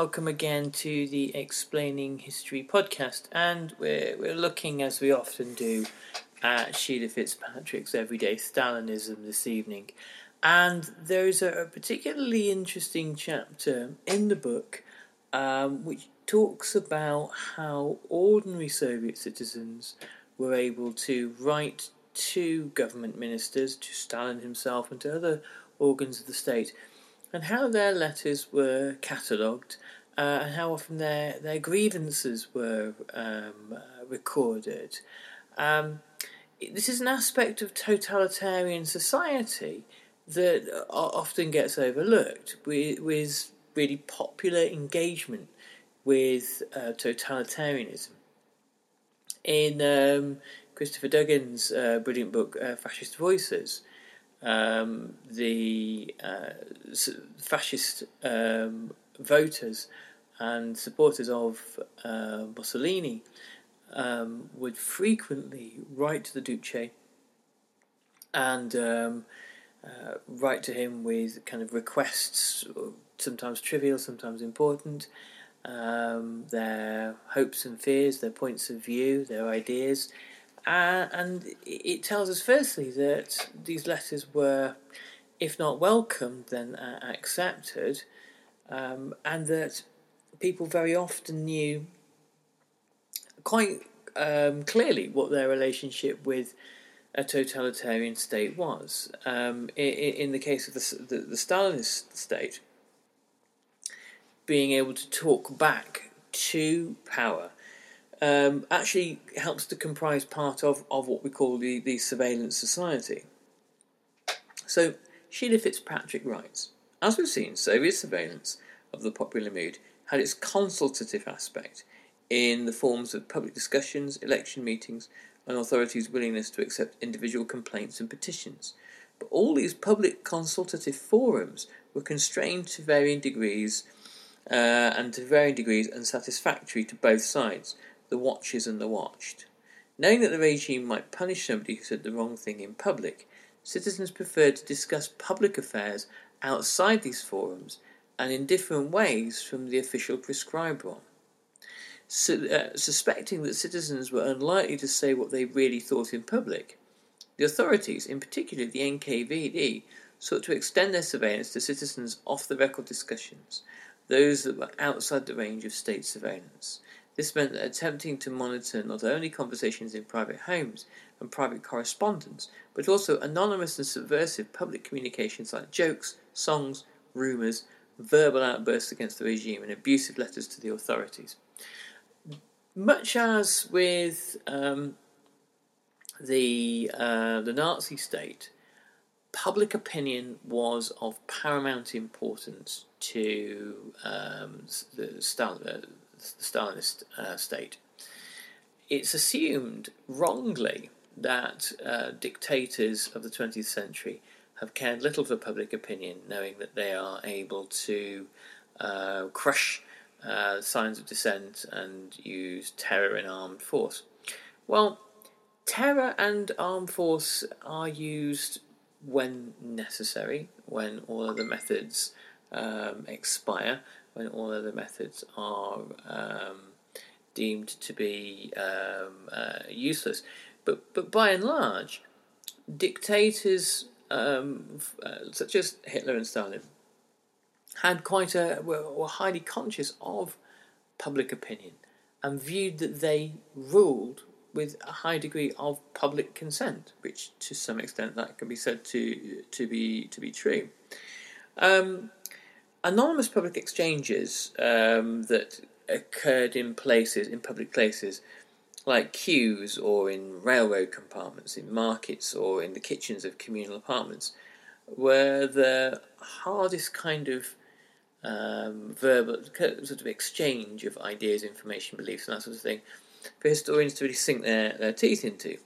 Welcome again to the Explaining History podcast. And we're, we're looking, as we often do, at Sheila Fitzpatrick's Everyday Stalinism this evening. And there's a, a particularly interesting chapter in the book um, which talks about how ordinary Soviet citizens were able to write to government ministers, to Stalin himself, and to other organs of the state and how their letters were catalogued, uh, and how often their, their grievances were um, uh, recorded. Um, this is an aspect of totalitarian society that often gets overlooked, with, with really popular engagement with uh, totalitarianism. In um, Christopher Duggan's uh, brilliant book, uh, Fascist Voices, um, the uh, fascist um, voters and supporters of uh, Mussolini um, would frequently write to the Duce and um, uh, write to him with kind of requests, sometimes trivial, sometimes important, um, their hopes and fears, their points of view, their ideas. Uh, and it tells us, firstly, that these letters were, if not welcomed, then uh, accepted, um, and that people very often knew quite um, clearly what their relationship with a totalitarian state was. Um, in, in, the case of the, the, the Stalinist state, being able to talk back to power um, actually helps to comprise part of, of what we call the, the surveillance society. So, Sheila Fitzpatrick writes As we've seen, Soviet surveillance of the popular mood had its consultative aspect in the forms of public discussions, election meetings, and authorities' willingness to accept individual complaints and petitions. But all these public consultative forums were constrained to varying degrees uh, and to varying degrees unsatisfactory to both sides the watchers and the watched. Knowing that the regime might punish somebody who said the wrong thing in public, citizens preferred to discuss public affairs outside these forums and in different ways from the official prescribed one. So, uh, suspecting that citizens were unlikely to say what they really thought in public, the authorities, in particular the NKVD, sought to extend their surveillance to citizens off the record discussions, those that were outside the range of state surveillance. This meant attempting to monitor not only conversations in private homes and private correspondence, but also anonymous and subversive public communications like jokes, songs, rumours, verbal outbursts against the regime, and abusive letters to the authorities. Much as with um, the uh, the Nazi state, public opinion was of paramount importance to um, the Stalin, the Stalinist uh, state. it's assumed wrongly that uh, dictators of the 20th century have cared little for public opinion, knowing that they are able to uh, crush uh, signs of dissent and use terror and armed force. Well, terror and armed force are used when necessary, when all other methods um, expire, when all other methods are um, deemed to be um, uh, useless. But but by and large, dictators um, uh, such as Hitler and Stalin had quite a were, were highly conscious of public opinion and viewed that they ruled with a high degree of public consent, which to some extent that can be said to to be to be true. Um, anonymous public exchanges um, that occurred in places in public places like queues or in railroad compartments, in markets or in the kitchens of communal apartments, were the hardest kind of um, verbal sort of exchange of ideas, information, beliefs, and that sort of thing for historians to really sink their, their teeth into.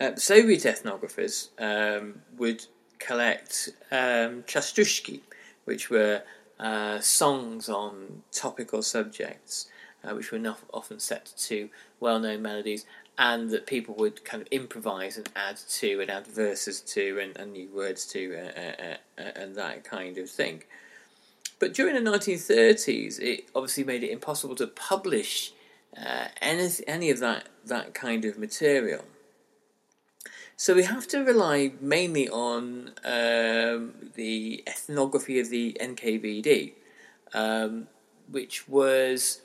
Uh, Soviet ethnographers um, would collect um, chastushki, which were uh, songs on topical subjects, uh, which were not often set to well known melodies, and that people would kind of improvise and add to, and add verses to, and, and new words to, uh, uh, uh, and that kind of thing. But during the 1930s, it obviously made it impossible to publish uh, any, any of that, that kind of material. So we have to rely mainly on um, the ethnography of the NKVD, um, which was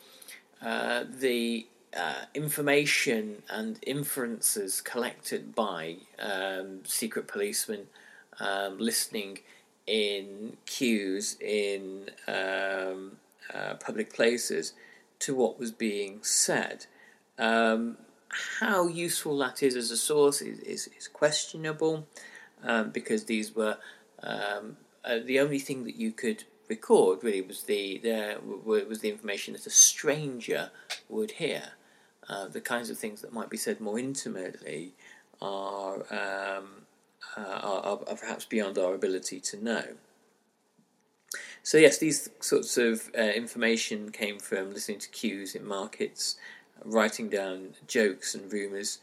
uh, the uh, information and inferences collected by um, secret policemen um, listening in queues in um, uh, public places to what was being said. Um, how useful that is as a source is, is, is questionable um, because these were um, uh, the only thing that you could record really was the, the was the information that a stranger would hear. Uh, the kinds of things that might be said more intimately are, um, uh, are, are perhaps beyond our ability to know. So yes, these sorts of uh, information came from listening to queues in markets, writing down jokes and rumours,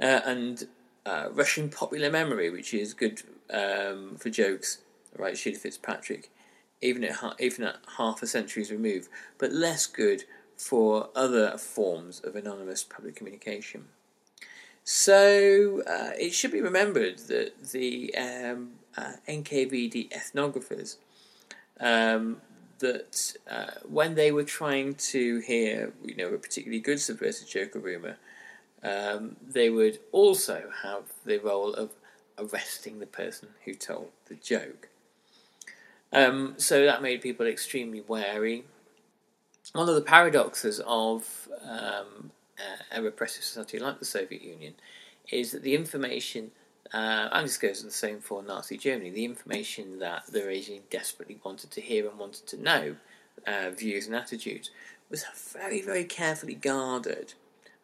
uh, and uh, Russian popular memory, which is good um, for jokes, right? Sheila Fitzpatrick, even at even at half a century's remove, but less good for other forms of anonymous public communication. So uh, it should be remembered that the um, uh, NKVD ethnographers um, that uh, when they were trying to hear, you know, a particularly good subversive joke or rumor, um, they would also have the role of arresting the person who told the joke. Um, so that made people extremely wary. One of the paradoxes of um, a repressive society like the Soviet Union is that the information uh, and this goes the same for Nazi Germany. The information that the regime desperately wanted to hear and wanted to know, uh, views and attitudes, was very, very carefully guarded,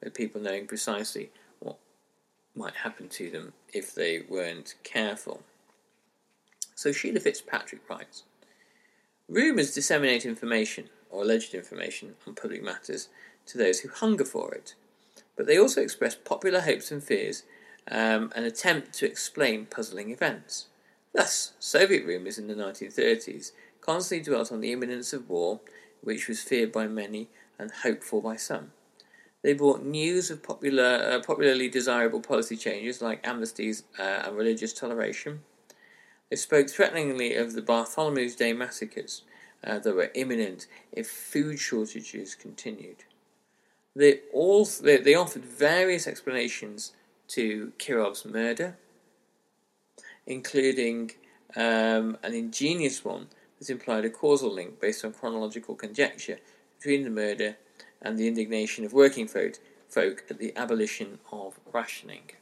with people knowing precisely what might happen to them if they weren't careful. So Sheila Fitzpatrick writes Rumours disseminate information, or alleged information, on public matters to those who hunger for it, but they also express popular hopes and fears um, an attempt to explain puzzling events. Thus, Soviet rumours in the 1930s constantly dwelt on the imminence of war, which was feared by many and hoped for by some. They brought news of popular, uh, popularly desirable policy changes like amnesties uh, and religious toleration. They spoke threateningly of the Bartholomew's Day massacres uh, that were imminent if food shortages continued. They, also, they, they offered various explanations to Kirov's murder, including um, an ingenious one that implied a causal link based on chronological conjecture between the murder and the indignation of working folk, folk at the abolition of rationing.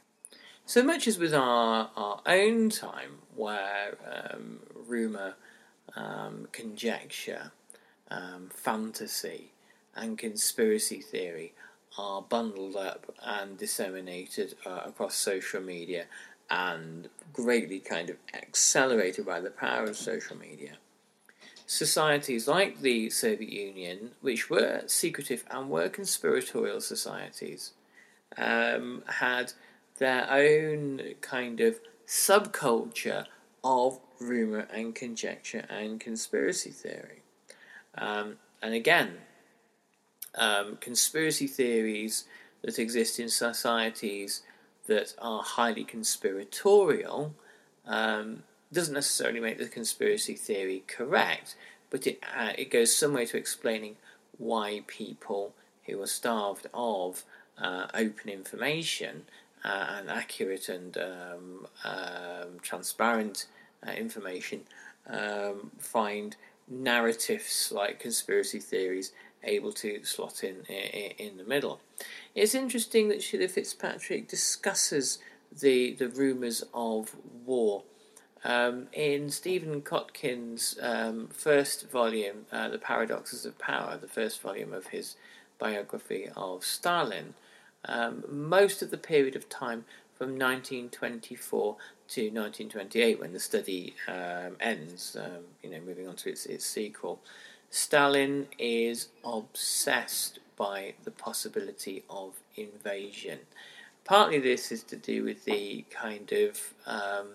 So much as with our, our own time, where um, rumour, um, conjecture, um, fantasy, and conspiracy theory are bundled up and disseminated uh, across social media and greatly kind of accelerated by the power of social media. Societies like the Soviet Union, which were secretive and were conspiratorial societies, um, had their own kind of subculture of rumour and conjecture and conspiracy theory. Um, and again, um, conspiracy theories that exist in societies that are highly conspiratorial um, doesn't necessarily make the conspiracy theory correct, but it uh, it goes some way to explaining why people who are starved of uh, open information uh, and accurate and um, um, transparent uh, information um, find narratives like conspiracy theories able to slot in in, the middle. It's interesting that Sheila Fitzpatrick discusses the the rumours of war. Um, in Stephen Kotkin's um, first volume, uh, The Paradoxes of Power, the first volume of his biography of Stalin, um, most of the period of time from 1924 to 1928, when the study um, ends, um, you know, moving on to its, its sequel, Stalin is obsessed by the possibility of invasion. Partly this is to do with the kind of um,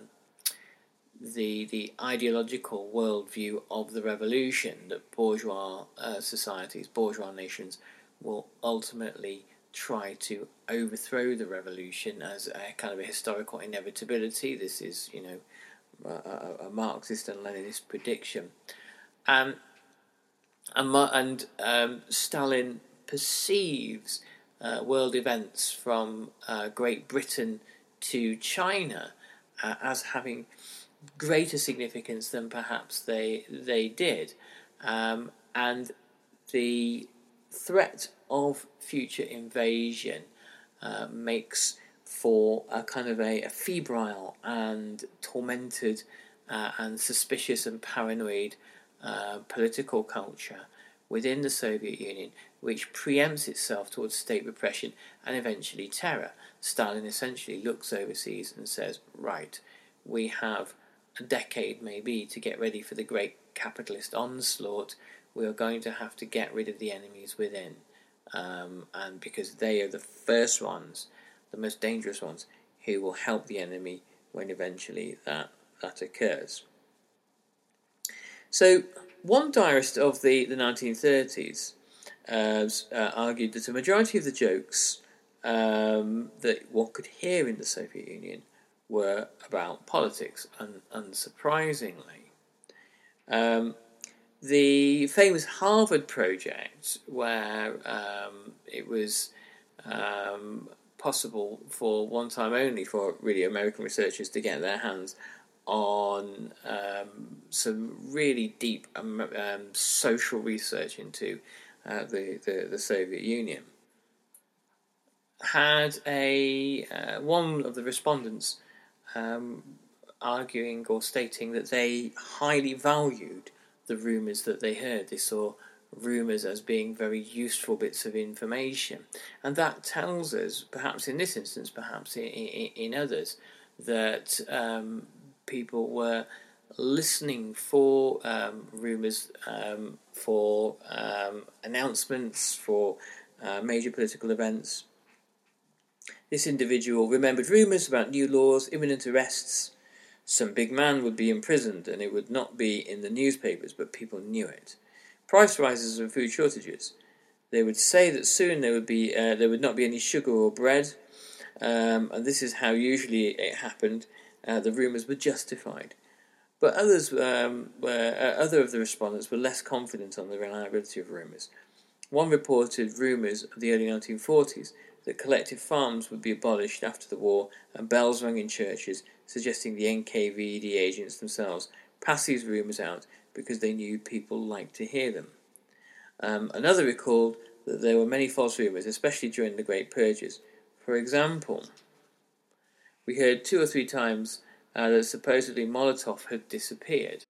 the the ideological worldview of the revolution that bourgeois uh, societies, bourgeois nations, will ultimately try to overthrow the revolution as a kind of a historical inevitability. This is, you know, a, a Marxist and Leninist prediction. Um, and, and um, Stalin perceives uh, world events from uh, Great Britain to China uh, as having greater significance than perhaps they they did, um, and the threat of future invasion uh, makes for a kind of a, a febrile and tormented uh, and suspicious and paranoid uh, political culture within the Soviet Union, which preempts itself towards state repression and eventually terror. Stalin essentially looks overseas and says, Right, we have a decade maybe to get ready for the great capitalist onslaught. We are going to have to get rid of the enemies within. Um, and because they are the first ones, the most dangerous ones, who will help the enemy when eventually that, that occurs. So, one diarist of the, the 1930s uh, uh, argued that a majority of the jokes um, that one could hear in the Soviet Union were about politics, and unsurprisingly. Um, the famous Harvard project, where um, it was um, possible for one time only for really American researchers to get their hands on um, some really deep um, um, social research into uh, the, the, the Soviet Union. Had a uh, one of the respondents um, arguing or stating that they highly valued the rumours that they heard. They saw rumours as being very useful bits of information, and that tells us, perhaps in this instance, perhaps in, in, in others, that um, people were listening for um, rumours, um, for um, announcements, for uh, major political events. This individual remembered rumours about new laws, imminent arrests. Some big man would be imprisoned, and it would not be in the newspapers, but people knew it. Price rises and food shortages. They would say that soon there would be uh, there would not be any sugar or bread, um, and this is how usually it happened uh, the rumours were justified. But others um, were, uh, other of the respondents were less confident on the reliability of rumours. One reported rumours of the early 1940s that collective farms would be abolished after the war and bells rang in churches, suggesting the NKVD agents themselves passed these rumours out because they knew people liked to hear them. Um, another recalled that there were many false rumours, especially during the Great Purges. For example, we heard two or three times uh, that supposedly Molotov had disappeared.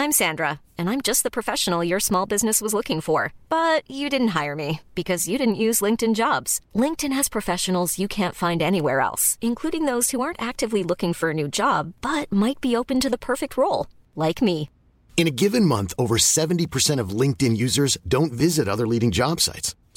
I'm Sandra, and I'm just the professional your small business was looking for. But you didn't hire me because you didn't use LinkedIn jobs. LinkedIn has professionals you can't find anywhere else, including those who aren't actively looking for a new job but might be open to the perfect role, like me. In a given month, over 70% of LinkedIn users don't visit other leading job sites.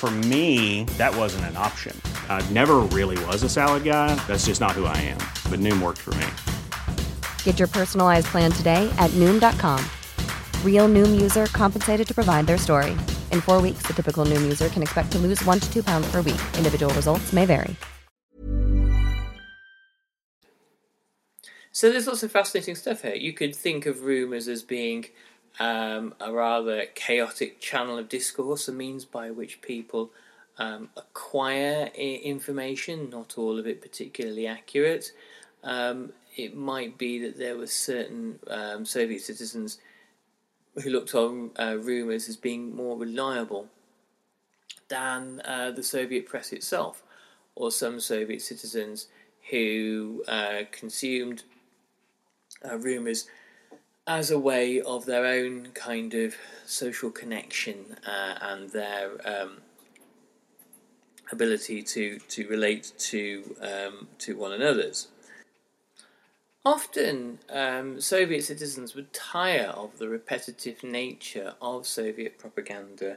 For me, that wasn't an option. I never really was a salad guy. That's just not who I am. But Noom worked for me. Get your personalized plan today at Noom.com. Real Noom user compensated to provide their story. In four weeks, the typical Noom user can expect to lose one to two pounds per week. Individual results may vary. So there's lots of fascinating stuff here. You could think of rumours as being um, a rather chaotic channel of discourse, a means by which people um, acquire I- information, not all of it particularly accurate. Um, it might be that there were certain um, Soviet citizens who looked on uh, rumours as being more reliable than uh, the Soviet press itself, or some Soviet citizens who uh, consumed uh, rumours as a way of their own kind of social connection uh, and their um, ability to, to relate to um, to one another's. Often, um, Soviet citizens would tire of the repetitive nature of Soviet propaganda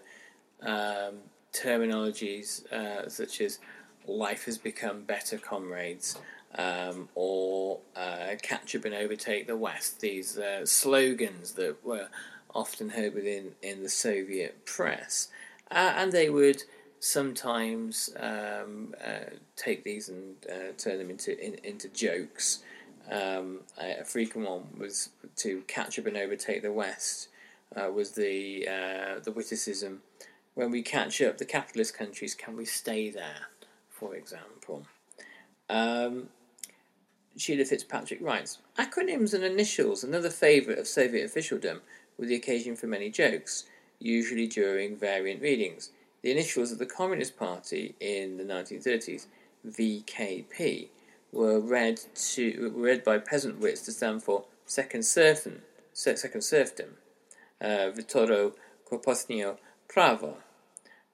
um, terminologies uh, such as life has become better, comrades, um, or uh, catch up and overtake the West. These uh, slogans that were often heard within in the Soviet press, uh, and they would sometimes um, uh, take these and uh, turn them into in, into jokes. Um, a frequent one was to catch up and overtake the West. Uh, was the the witticism when we catch up the capitalist countries, can we stay there? For example. Um, Sheila Fitzpatrick writes Acronyms and initials, another favourite of Soviet officialdom, were the occasion for many jokes, usually during variant readings. The initials of the Communist Party in the 1930s, VKP, were read to were read by peasant wits to stand for Second Serfdom, Second Serfdom, uh, Vitoro Korposnio Pravo,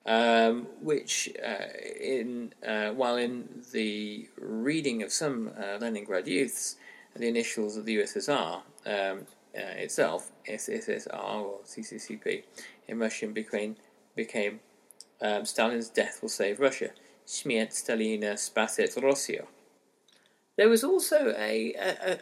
um, which, uh, in uh, while in the reading of some uh, Leningrad youths, the initials of the USSR um, uh, itself, SSSR or CCCP, in Russian became became um, Stalin's death will save Russia. Smert Stalina spaset Rossia. There was also a a,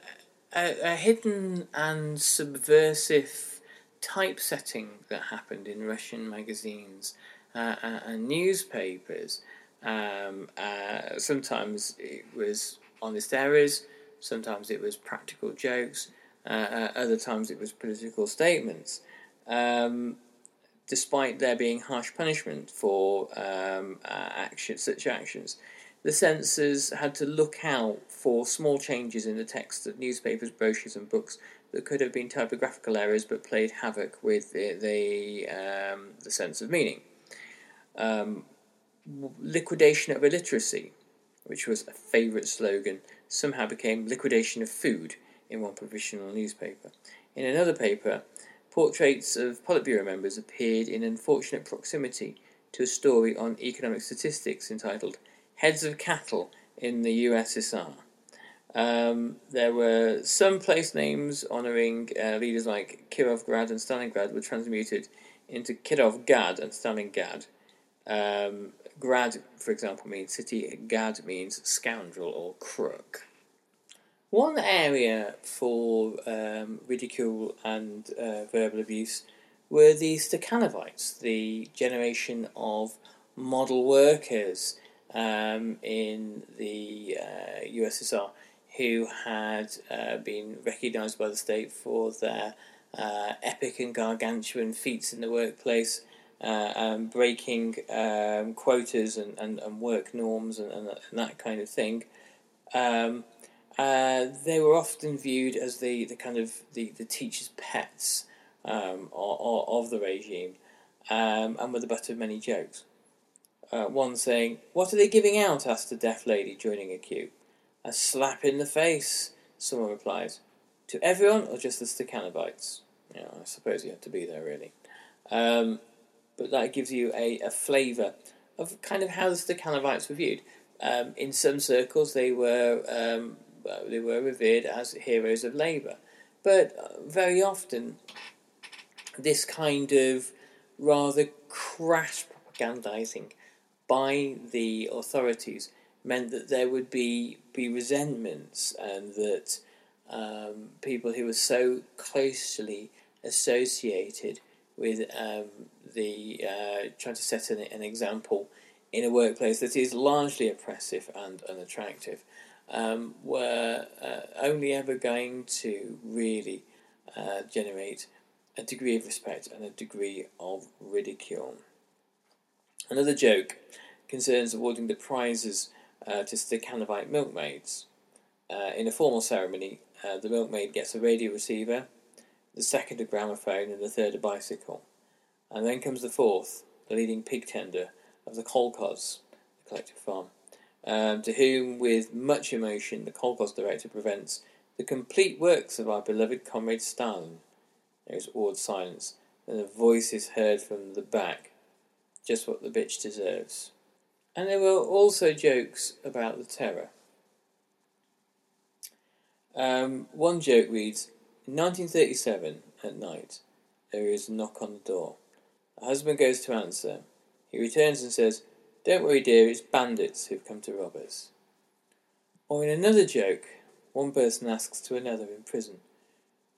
a, a hidden and subversive typesetting that happened in Russian magazines uh, and newspapers. Um, uh, sometimes it was honest errors, sometimes it was practical jokes, uh, uh other times it was political statements. Um, despite there being harsh punishment for um, uh, action, such actions, the censors had to look out for small changes in the text of newspapers, brochures, and books that could have been typographical errors but played havoc with the the, um, the sense of meaning um, liquidation of illiteracy, which was a favourite slogan, somehow became liquidation of food in one provisional newspaper. In another paper, portraits of Politburo members appeared in unfortunate proximity to a story on economic statistics entitled Heads of Cattle in the USSR. Um, there were some place names honouring uh, leaders like Kirovgrad and Stalingrad were transmuted into Kirovgad and Stalingad, um, grad, for example, means city, gad means scoundrel or crook. One area for um, ridicule and uh, verbal abuse were the Stakhanovites, the generation of model workers um, in the uh, USSR who had uh, been recognised by the state for their uh, epic and gargantuan feats in the workplace, uh, um, breaking um, quotas and, and, and, work norms and, and, that kind of thing. Um, uh, they were often viewed as the, the kind of the, the teacher's pets um, of, of, the regime um, and were the butt of many jokes. Uh, one saying, What are they giving out? asked a deaf lady joining a queue. A slap in the face, someone replies. To everyone or just the Stakhanovites? Yeah, I suppose you have to be there, really. Um, but that gives you a, a flavour of kind of how the Stakhanovites were viewed. Um, in some circles, they were um, they were revered as heroes of labour, but very often, this kind of rather crass propagandising by the authorities meant that there would be be resentments and that um, people who were so closely associated with um, the uh, trying to set an, an, example in a workplace that is largely oppressive and unattractive um, were uh, only ever going to really uh, generate a degree of respect and a degree of ridicule. Another joke concerns awarding the prizes uh, to Stakhanovite milkmaids. Uh, in a formal ceremony, uh, the milkmaid gets a radio receiver, the second a gramophone, and the third a bicycle. And then comes the fourth, the leading pig tender of the Kolkhoz, the collective farm, um, to whom, with much emotion, the Kolkhoz director presents the complete works of our beloved comrade Stalin. There is awed silence, and a voice is heard from the back. Just what the bitch deserves. And there were also jokes about the terror. Um, one joke reads In 1937, at night, there is a knock on the door. The husband goes to answer. He returns and says, Don't worry, dear, it's bandits who've come to rob us. Or in another joke, one person asks to another in prison,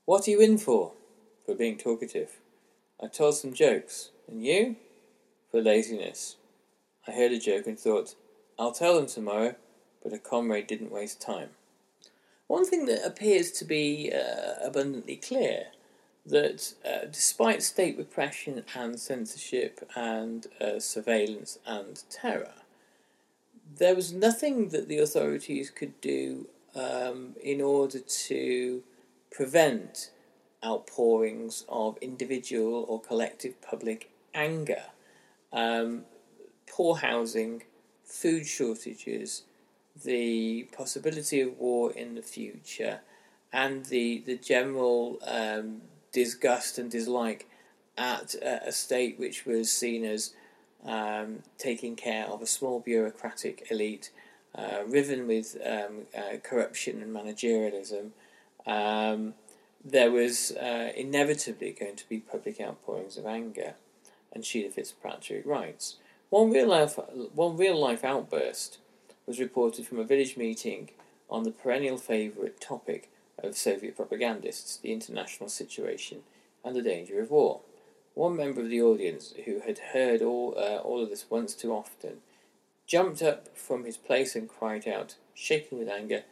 What are you in for? For being talkative. I told some jokes. And you? For laziness. I heard a joke and thought, I'll tell them tomorrow, but a comrade didn't waste time. One thing that appears to be uh, abundantly clear that uh, despite state repression and censorship and uh, surveillance and terror, there was nothing that the authorities could do um, in order to prevent outpourings of individual or collective public anger. Um, poor housing, food shortages, the possibility of war in the future, and the the general um, disgust and dislike at a, a, state which was seen as um, taking care of a small bureaucratic elite, uh, riven with um, uh, corruption and managerialism. Um, there was uh, inevitably going to be public outpourings of anger, and Sheila Fitzpatrick writes. One real life, one real life outburst was reported from a village meeting on the perennial favourite topic of Soviet propagandists, the international situation and the danger of war. One member of the audience, who had heard all, uh, all of this once too often, jumped up from his place and cried out, shaking with anger,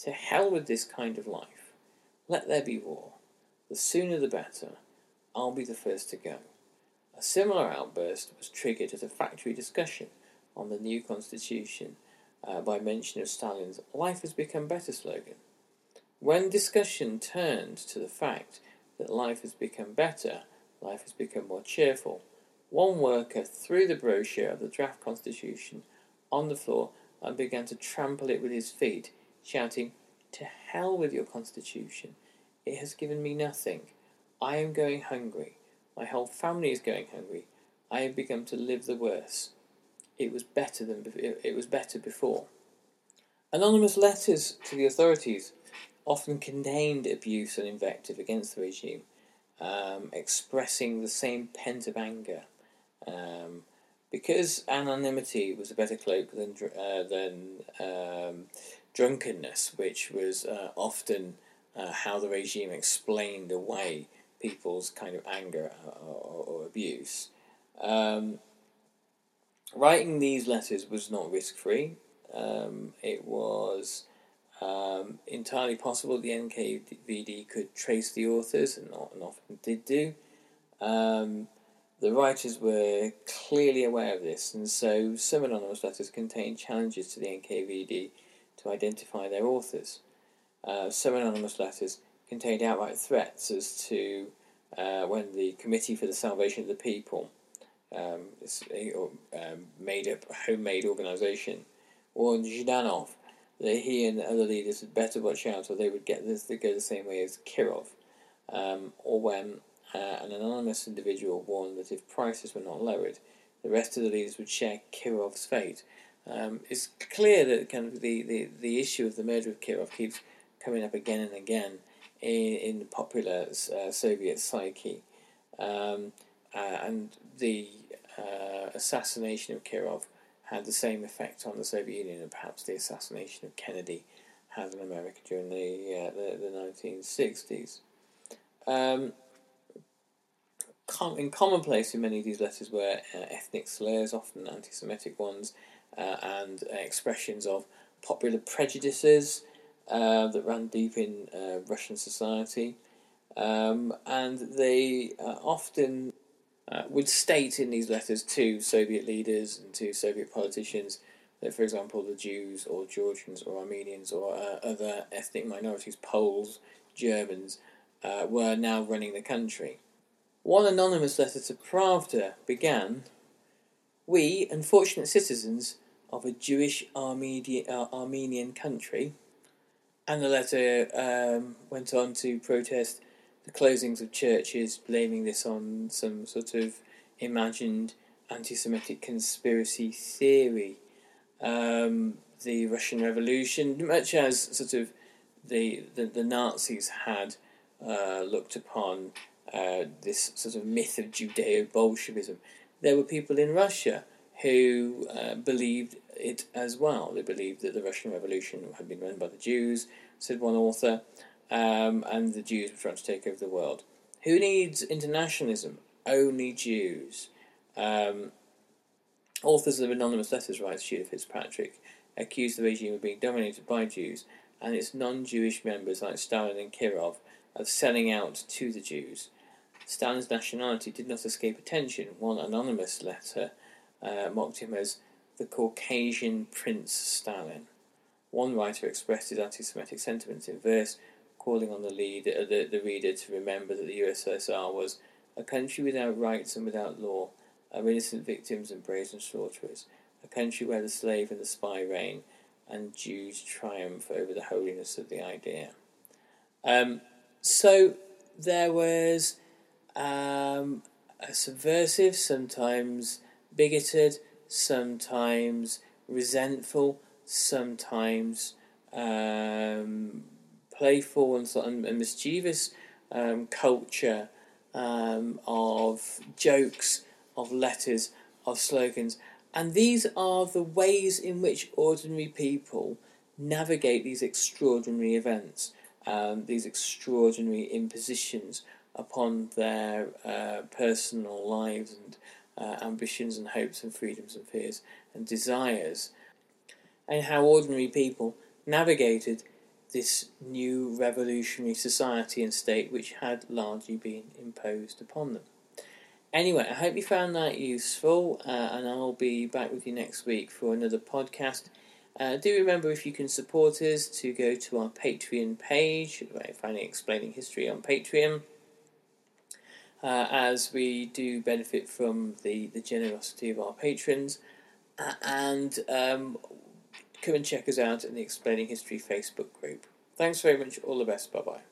To hell with this kind of life. Let there be war. The sooner the better. I'll be the first to go. A similar outburst was triggered at a factory discussion on the new constitution uh, by mention of Stalin's Life has become better slogan. When discussion turned to the fact that life has become better, life has become more cheerful, one worker threw the brochure of the draft constitution on the floor and began to trample it with his feet, shouting, To hell with your constitution! It has given me nothing. I am going hungry. My whole family is going hungry. I have begun to live the worse. It was better than it was better before. Anonymous letters to the authorities often contained abuse and invective against the regime, um, expressing the same pent-up anger um, because anonymity was a better cloak than uh, than um, drunkenness, which was uh, often uh, how the regime explained away people's kind of anger or, or abuse. Um, writing these letters was not risk free. Um, it was um, entirely possible the NKVD could trace the authors, and, and often did do. Um, the writers were clearly aware of this, and so some anonymous letters contained challenges to the NKVD to identify their authors. Uh, some anonymous letters contained outright threats as to uh, when the Committee for the Salvation of the People, um, a um, made up homemade organisation, warned Zhdanov that he and other leaders had better watch out or they would get this to go the same way as Kirov, um, or when uh, an anonymous individual warned that if prices were not lowered, the rest of the leaders would share Kirov's fate. Um, it's clear that kind of the, the, the issue of the murder of Kirov keeps coming up again and again in, in the popular uh, Soviet psyche. Um, uh, and the uh, assassination of Kirov had the same effect on the Soviet Union and perhaps the assassination of Kennedy had in America during the, uh, the, the 1960s. Um, com- in commonplace in many of these letters were uh, ethnic slurs, often anti Semitic ones, uh, and expressions of popular prejudices uh, that ran deep in uh, Russian society. Um, and they uh, often uh, would state in these letters to Soviet leaders and to Soviet politicians that, for example, the Jews or Georgians or Armenians or other ethnic minorities, Poles, Germans, were now running the country. One anonymous letter to Pravda began We, unfortunate citizens of a Jewish Armenian, uh, Armenian country, and the letter um, went on to protest the closings of churches, blaming this on some sort of imagined anti Semitic conspiracy theory. Um, the Russian Revolution, much as sort of the, the, the Nazis had uh, looked upon uh, this sort of myth of Judeo Bolshevism. There were people in Russia who uh, believed it as well. They believed that the Russian Revolution had been run by the Jews, said one author, um, and the Jews were trying to take over the world. Who needs internationalism? Only Jews. Um, authors of anonymous letters, writes Sheila Fitzpatrick, accused the regime of being dominated by Jews and its non Jewish members like Stalin and Kirov of selling out to the Jews. Stalin's nationality did not escape attention. One anonymous letter uh, mocked him as the Caucasian Prince Stalin. One writer expressed his anti Semitic sentiments in verse, calling on the, lead, uh, the, the reader to remember that the USSR was a country without rights and without law, of innocent victims and brazen slaughterers, a country where the slave and the spy reign, and Jews triumph over the holiness of the idea. Um, so there was um, a subversive, sometimes bigoted, sometimes resentful, sometimes um, playful and, and, mischievous um, culture um, of jokes, of letters, of slogans. And these are the ways in which ordinary people navigate these extraordinary events, um, these extraordinary impositions upon their uh, personal lives and uh, ambitions and hopes and freedoms and fears and desires, and how ordinary people navigated this new revolutionary society and state which had largely been imposed upon them. Anyway, I hope you found that useful, uh, and I'll be back with you next week for another podcast. Uh, do remember if you can support us to go to our Patreon page, finding explaining history on Patreon uh, as we do benefit from the, the generosity of our patrons. And um, come and check us out in the Explaining History Facebook group. Thanks very much. All the best. Bye bye.